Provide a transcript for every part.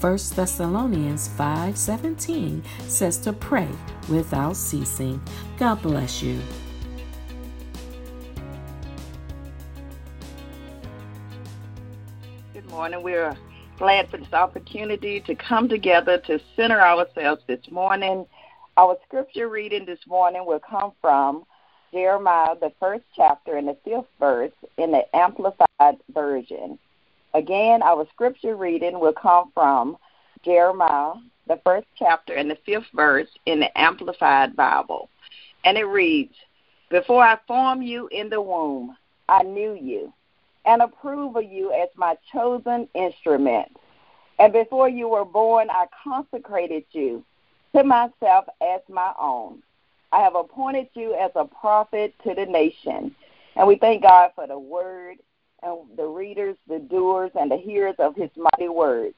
1 Thessalonians 5:17 says to pray without ceasing. God bless you. Good morning. We're glad for this opportunity to come together to center ourselves this morning. Our scripture reading this morning will come from Jeremiah, the first chapter and the fifth verse in the Amplified Version. Again, our scripture reading will come from Jeremiah, the first chapter and the fifth verse in the Amplified Bible. And it reads Before I formed you in the womb, I knew you and approved of you as my chosen instrument. And before you were born, I consecrated you to myself as my own. I have appointed you as a prophet to the nation. And we thank God for the word and the readers, the doers, and the hearers of his mighty words.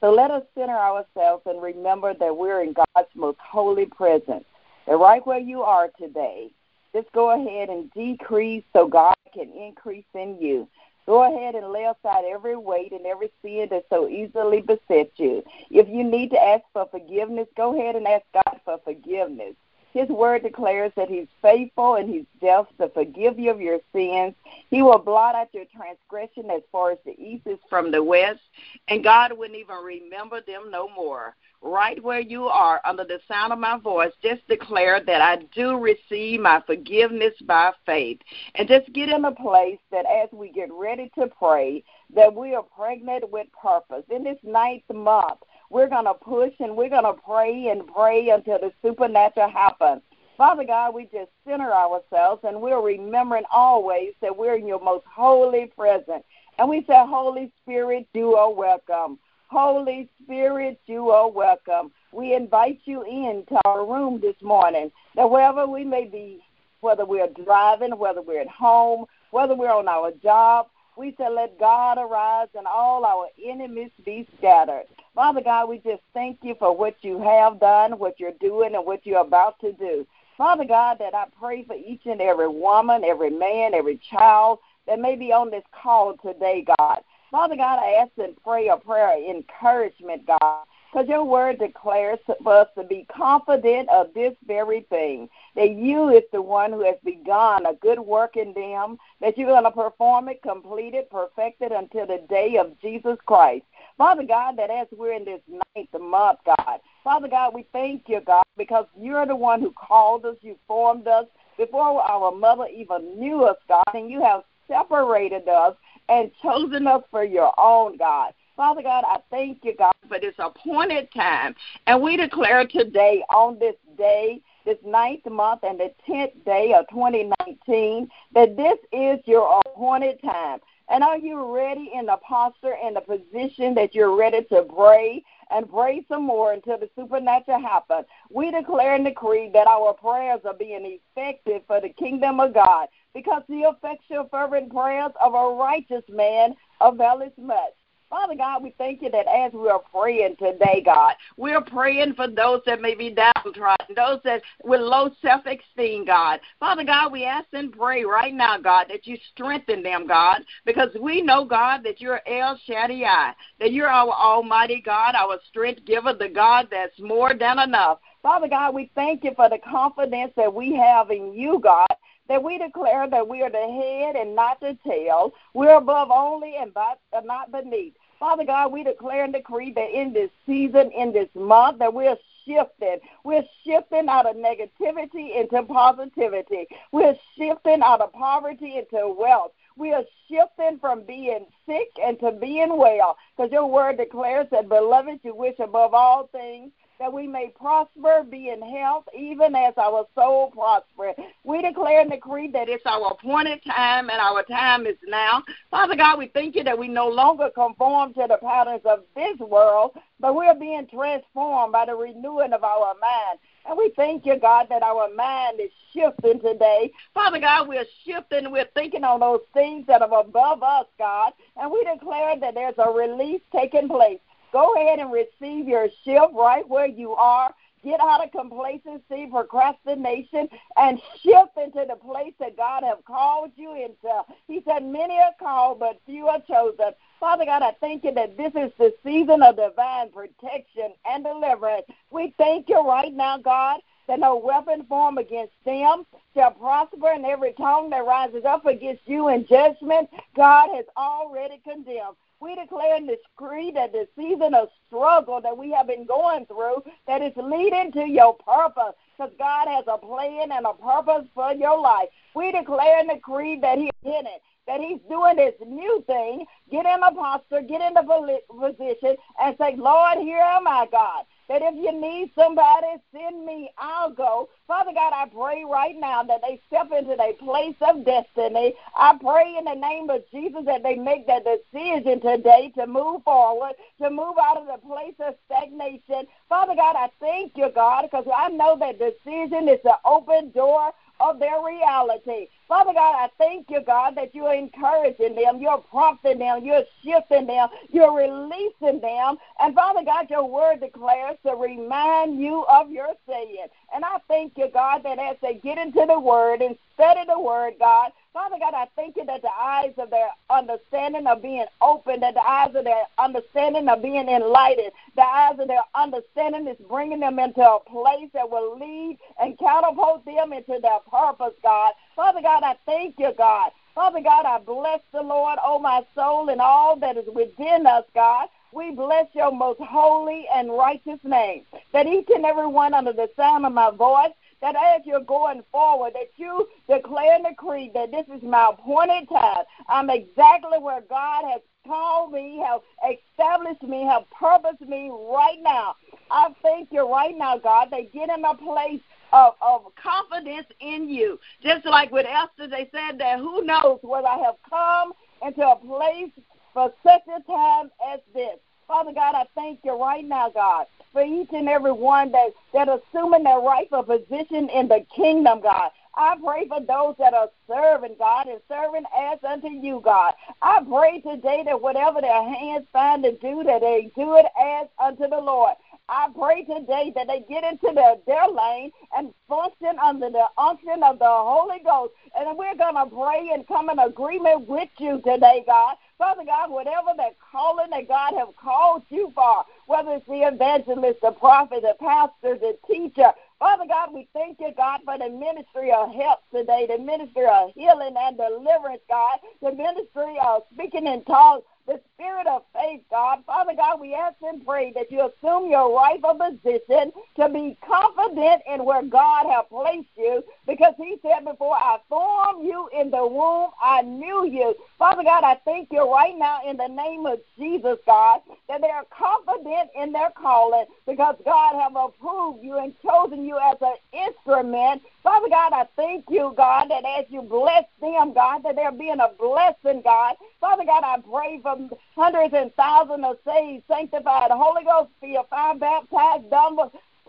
So let us center ourselves and remember that we're in God's most holy presence. That right where you are today, just go ahead and decrease so God can increase in you. Go ahead and lay aside every weight and every sin that so easily besets you. If you need to ask for forgiveness, go ahead and ask God for forgiveness. His word declares that He's faithful and He's just to forgive you of your sins. He will blot out your transgression as far as the east is from the west, and God wouldn't even remember them no more. Right where you are, under the sound of my voice, just declare that I do receive my forgiveness by faith. And just get in a place that as we get ready to pray, that we are pregnant with purpose. In this ninth month, we're going to push and we're going to pray and pray until the supernatural happens. Father God, we just center ourselves and we're remembering always that we're in your most holy presence. And we say, Holy Spirit, you are welcome. Holy Spirit, you are welcome. We invite you into our room this morning that wherever we may be, whether we're driving, whether we're at home, whether we're on our job, we say, let God arise and all our enemies be scattered. Father God, we just thank you for what you have done, what you're doing, and what you're about to do. Father God, that I pray for each and every woman, every man, every child that may be on this call today, God. Father God, I ask and pray a prayer of encouragement, God. Because your word declares for us to be confident of this very thing that you is the one who has begun a good work in them, that you're going to perform it, complete it, perfect it until the day of Jesus Christ. Father God, that as we're in this ninth month, God, Father God, we thank you, God, because you're the one who called us, you formed us before our mother even knew us, God, and you have separated us and chosen us for your own, God. Father God, I thank you, God, for this appointed time. And we declare today, on this day, this ninth month and the tenth day of 2019, that this is your appointed time. And are you ready in the posture and the position that you're ready to pray and pray some more until the supernatural happens? We declare and decree that our prayers are being effective for the kingdom of God because the effectual fervent prayers of a righteous man avail availeth much. Father God, we thank you that as we are praying today, God, we're praying for those that may be downtrodden, those that with low self esteem, God. Father God, we ask and pray right now, God, that you strengthen them, God, because we know, God, that you're El Shaddai, that you're our Almighty God, our strength giver, the God that's more than enough. Father God, we thank you for the confidence that we have in you, God, that we declare that we are the head and not the tail. We're above only and uh, not beneath. Father God, we declare and decree that in this season, in this month, that we're shifting. We're shifting out of negativity into positivity. We're shifting out of poverty into wealth. We are shifting from being sick and to being well. Because your word declares that, beloved, you wish above all things that we may prosper, be in health, even as our soul prosper. We declare and decree that it's our appointed time and our time is now. Father God, we thank you that we no longer conform to the patterns of this world, but we're being transformed by the renewing of our mind. And we thank you, God, that our mind is shifting today. Father God, we're shifting. We're thinking on those things that are above us, God. And we declare that there's a release taking place. Go ahead and receive your shift right where you are. Get out of complacency, procrastination, and shift into the place that God have called you into. He said, Many are called, but few are chosen. Father God, I thank you that this is the season of divine protection and deliverance. We thank you right now, God, that no weapon formed against them shall prosper, and every tongue that rises up against you in judgment, God has already condemned. We declare and decree that the season of struggle that we have been going through, that is leading to your purpose, because God has a plan and a purpose for your life. We declare and decree that He's in it, that He's doing this new thing. Get in the posture, get in the position, and say, Lord, here am I, God that if you need somebody, send me, I'll go. Father God, I pray right now that they step into their place of destiny. I pray in the name of Jesus that they make that decision today to move forward, to move out of the place of stagnation. Father God, I thank you, God, because I know that decision is the open door of their reality. Father God, I thank you, God, that you're encouraging them, you're prompting them, you're shifting them, you're releasing them. And Father God, your word declares to remind you of your saying. And I thank you, God, that as they get into the word and study the word, God, Father God, I thank you that the eyes of their understanding are being opened, that the eyes of their understanding are being enlightened, the eyes of their understanding is bringing them into a place that will lead and catapult them into their purpose, God. Father God, I thank you, God. Father God, I bless the Lord, oh my soul, and all that is within us, God. We bless your most holy and righteous name. That each and every one under the sound of my voice that as you're going forward, that you declare and decree that this is my appointed time. I'm exactly where God has called me, have established me, have purposed me right now. I thank you right now, God. They get in a place of, of confidence in you. Just like with Esther, they said that who knows whether I have come into a place for such a time as this. Father God, I thank you right now, God, for each and every one that, that assuming their rightful position in the kingdom, God. I pray for those that are serving God and serving as unto you, God. I pray today that whatever their hands find to do, that they do it as unto the Lord. I pray today that they get into their, their lane and function under the unction of the Holy Ghost. And we're going to pray and come in agreement with you today, God. Father God, whatever that calling that God have called you for, whether it's the evangelist, the prophet, the pastor, the teacher, Father God, we thank you, God, for the ministry of help today, the ministry of healing and deliverance, God, the ministry of speaking in tongues, the spirit of faith, God. Father God, we ask and pray that you assume your rightful position to be confident in where God has placed you because he said before I formed you in the womb, I knew you. Father God, I thank you right now in the name of Jesus, God, that they are confident in their calling because God have approved you and chosen you as an instrument. Father God, I thank you, God, that as you bless them, God, that they're being a blessing, God. Father God, I pray for hundreds and thousands of saved, sanctified, Holy Ghost filled, fire baptized, dumb,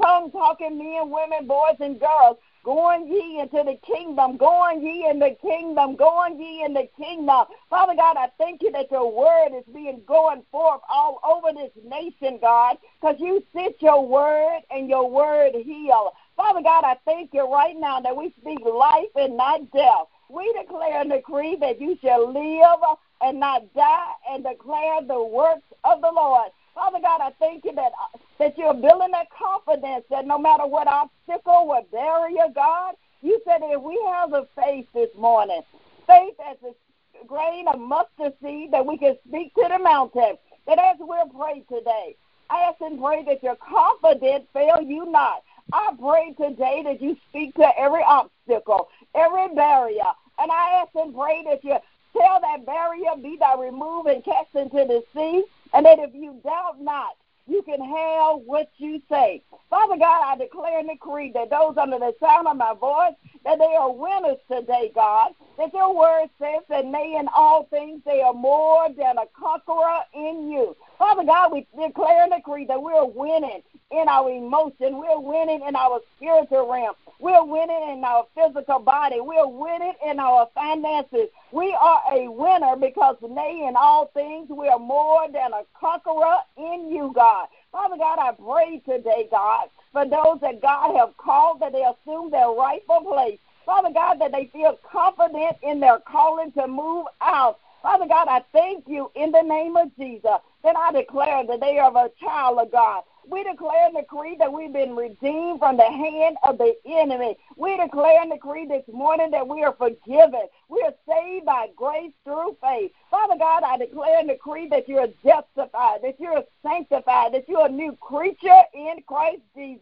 tongue talking men, women, boys, and girls. Going ye into the kingdom, going ye in the kingdom, going ye in the kingdom. Father God, I thank you that your word is being going forth all over this nation, God, because you sent your word and your word heal. Father God, I thank you right now that we speak life and not death. We declare and decree that you shall live and not die and declare the works of the Lord. Father God, I thank you that, that you're building that confidence that no matter what obstacle, what barrier, God, you said if we have the faith this morning, faith as a grain of mustard seed that we can speak to the mountain, that as we'll pray today, I ask and pray that your confidence fail you not. I pray today that you speak to every obstacle, every barrier. And I ask and pray that you tell that barrier be thou removed and cast into the sea. And that if you doubt not, you can have what you say. Father God, I declare and decree that those under the sound of my voice, that they are winners today, God. That your word says that they in all things they are more than a conqueror in you. Father God, we declare and decree that we're winning in our emotion. We're winning in our spiritual realm. We're winning in our physical body. We're winning in our finances. We are a winner because, nay, in all things, we are more than a conqueror in you, God. Father God, I pray today, God, for those that God have called that they assume their rightful place. Father God, that they feel confident in their calling to move out. Father God, I thank you in the name of Jesus. Then I declare that they are a child of God. We declare and decree that we've been redeemed from the hand of the enemy. We declare and decree this morning that we are forgiven. We are saved by grace through faith. Father God, I declare and decree that you are justified, that you are sanctified, that you are a new creature in Christ Jesus.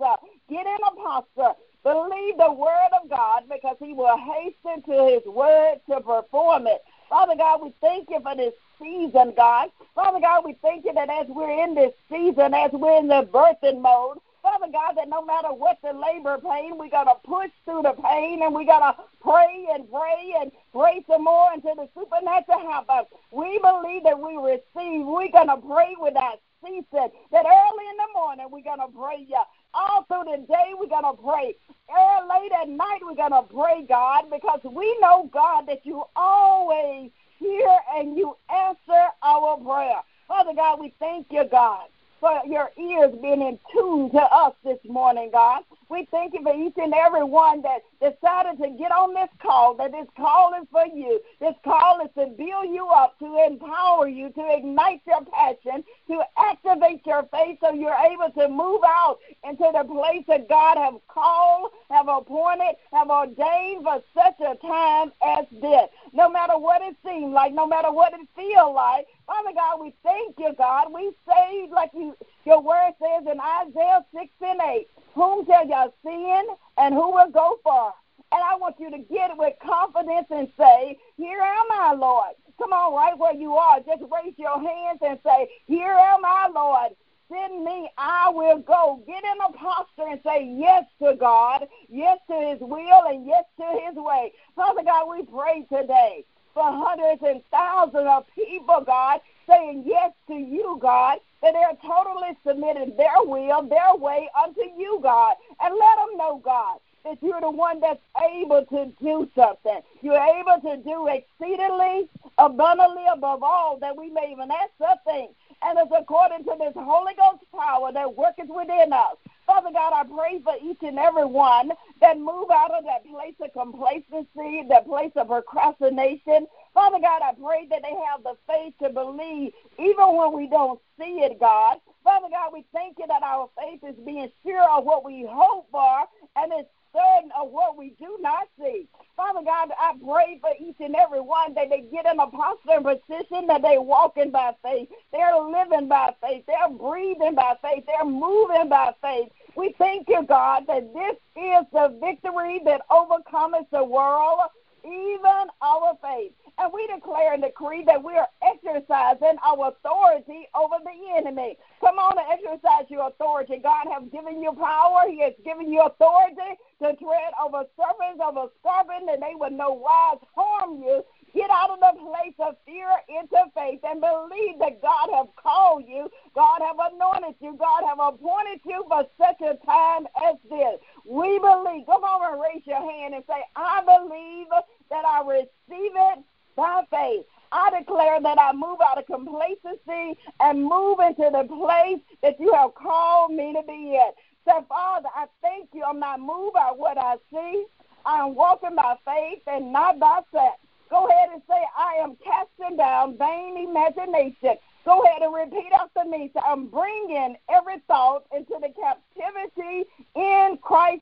Get in a posture. Believe the word of God because he will hasten to his word to perform it. Father God, we thank you for this season, God. Father God, we thank you that as we're in this season, as we're in the birthing mode, Father God, that no matter what the labor pain, we got to push through the pain and we got to pray and pray and pray some more until the supernatural happens. We believe that we receive. We're going to pray without ceasing. That early in the morning, we're going to pray you. All through the day, we're going to pray. Early, late at night, we're going to pray, God, because we know, God, that you always hear and you answer our prayer. Father God, we thank you, God for your ears being in tune to us this morning, God. We thank you for each and every one that decided to get on this call, that this call is for you. This call is to build you up, to empower you, to ignite your passion, to activate your faith so you're able to move out into the place that God have called, have appointed, have ordained for such a time as this. No matter what it seems like, no matter what it feels like, Father God, we thank you, God. We say, like you, your word says in Isaiah 6 and 8, whom shall y'all sin and who will go far? And I want you to get it with confidence and say, Here am I, Lord. Come on, right where you are. Just raise your hands and say, Here am I, Lord. Send me, I will go. Get in a posture and say yes to God, yes to His will, and yes to His way. Father God, we pray today for hundreds and thousands of people, God, saying yes to you, God, that they're totally submitting their will, their way unto you, God. And let them know, God, that you're the one that's able to do something. You're able to do exceedingly, abundantly above all that we may even ask something. And it's according to this Holy Ghost power that worketh within us. Father God, I pray for each and every one that move out of that place of complacency, that place of procrastination. Father God, I pray that they have the faith to believe even when we don't see it, God. Father God, we thank you that our faith is being sure of what we hope for and it's certain of what we do not see. Father God, I pray for each and every one that they get in a posture and position that they're walking by faith. They're living by faith. They're breathing by faith. They're moving by faith. We thank you, God, that this is the victory that overcomes the world, even our faith. And we declare and decree that we are exercising our authority over the enemy. Come on and exercise your authority. God has given you power. He has given you authority to tread over serpents, over scorpions, and they will no wise harm you. Get out of the place of fear into faith and believe that God have called you, God have anointed you, God have appointed you for such a time as this. We believe. Come on and raise your hand and say, I believe that I receive it by faith. I declare that I move out of complacency and move into the place that you have called me to be in. So, Father, I thank you. I'm not moved by what I see. I am walking by faith and not by sight. Go ahead and say, I am casting down vain imagination. Go ahead and repeat after me. So I'm bringing every thought into the captivity in Christ.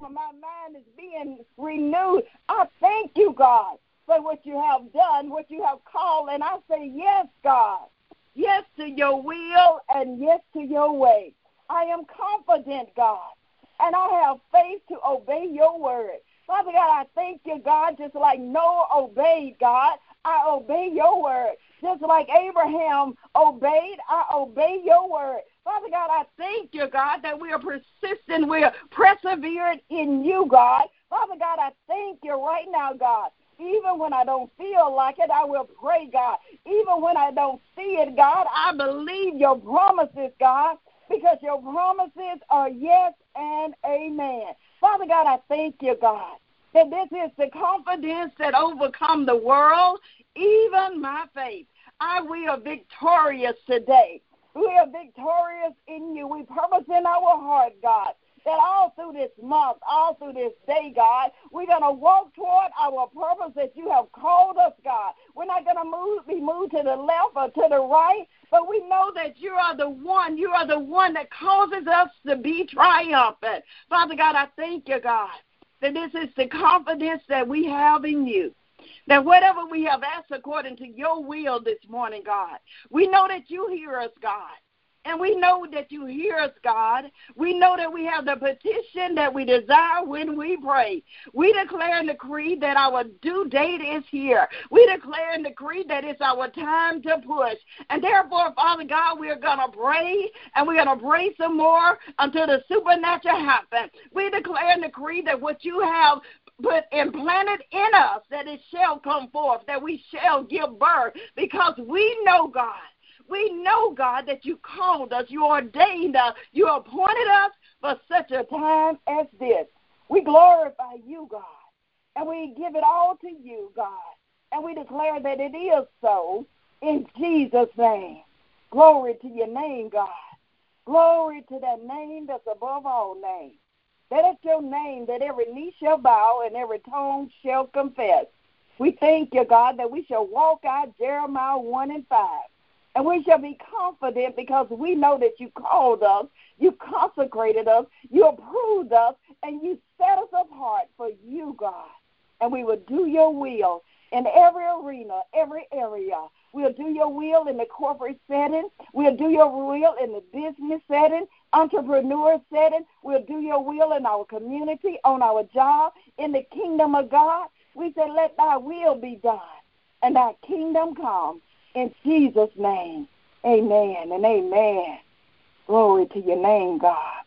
My mind is being renewed. I thank you, God, for what you have done, what you have called. And I say, Yes, God. yes to your will, and yes to your way. I am confident, God, and I have faith to obey your word. Father God, I thank you, God, just like Noah obeyed, God. I obey your word. Just like Abraham obeyed, I obey your word. Father God, I thank you, God, that we are persistent, we are persevering in you, God. Father God, I thank you right now, God. Even when I don't feel like it, I will pray, God. Even when I don't see it, God, I believe your promises, God, because your promises are yes and amen. Father God, I thank you, God, that this is the confidence that overcome the world, even my faith. I we are victorious today. We are victorious in you. We purpose in our heart, God, that all through this month, all through this day, God, we're going to walk toward our purpose that you have called us, God. We're not going to move, be moved to the left or to the right, but we know that you are the one. You are the one that causes us to be triumphant. Father God, I thank you, God, that this is the confidence that we have in you. That whatever we have asked according to your will this morning, God, we know that you hear us, God. And we know that you hear us, God. We know that we have the petition that we desire when we pray. We declare and decree that our due date is here. We declare and decree that it's our time to push. And therefore, Father God, we're going to pray and we're going to pray some more until the supernatural happens. We declare and decree that what you have put implanted in us that it shall come forth, that we shall give birth, because we know, God, we know, God, that you called us, you ordained us, you appointed us for such a time as this. We glorify you, God, and we give it all to you, God, and we declare that it is so in Jesus' name. Glory to your name, God. Glory to that name that's above all names. That is your name that every knee shall bow and every tongue shall confess. We thank you, God, that we shall walk out Jeremiah 1 and 5. And we shall be confident because we know that you called us, you consecrated us, you approved us, and you set us apart for you, God. And we will do your will in every arena, every area. We'll do your will in the corporate setting. We'll do your will in the business setting entrepreneur setting. We'll do your will in our community, on our job, in the kingdom of God. We say, let thy will be done and thy kingdom come in Jesus' name. Amen and amen. Glory to your name, God.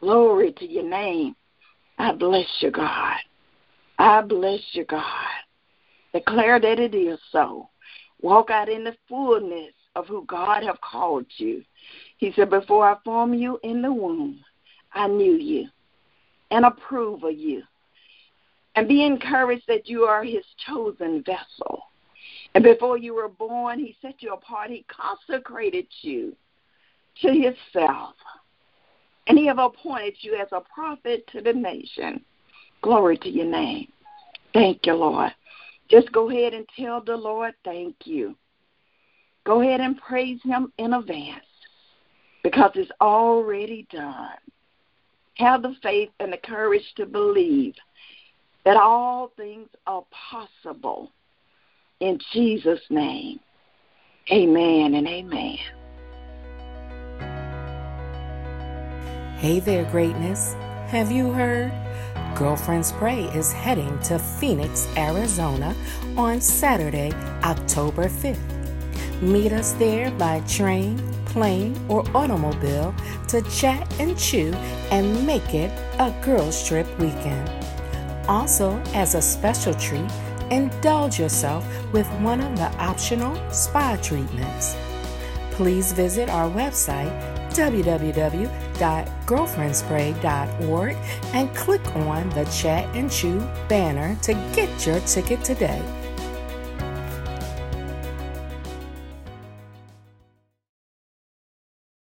Glory to your name. I bless you, God. I bless you, God. Declare that it is so. Walk out in the fullness of who God have called you. He said, Before I formed you in the womb, I knew you and approve of you. And be encouraged that you are his chosen vessel. And before you were born, he set you apart. He consecrated you to himself. And he have appointed you as a prophet to the nation. Glory to your name. Thank you, Lord. Just go ahead and tell the Lord thank you. Go ahead and praise him in advance because it's already done. Have the faith and the courage to believe that all things are possible. In Jesus' name, amen and amen. Hey there, greatness. Have you heard? Girlfriends Pray is heading to Phoenix, Arizona on Saturday, October 5th. Meet us there by train, plane, or automobile to chat and chew and make it a girls' trip weekend. Also, as a special treat, indulge yourself with one of the optional spa treatments. Please visit our website www.girlfriendspray.org and click on the Chat and Chew banner to get your ticket today.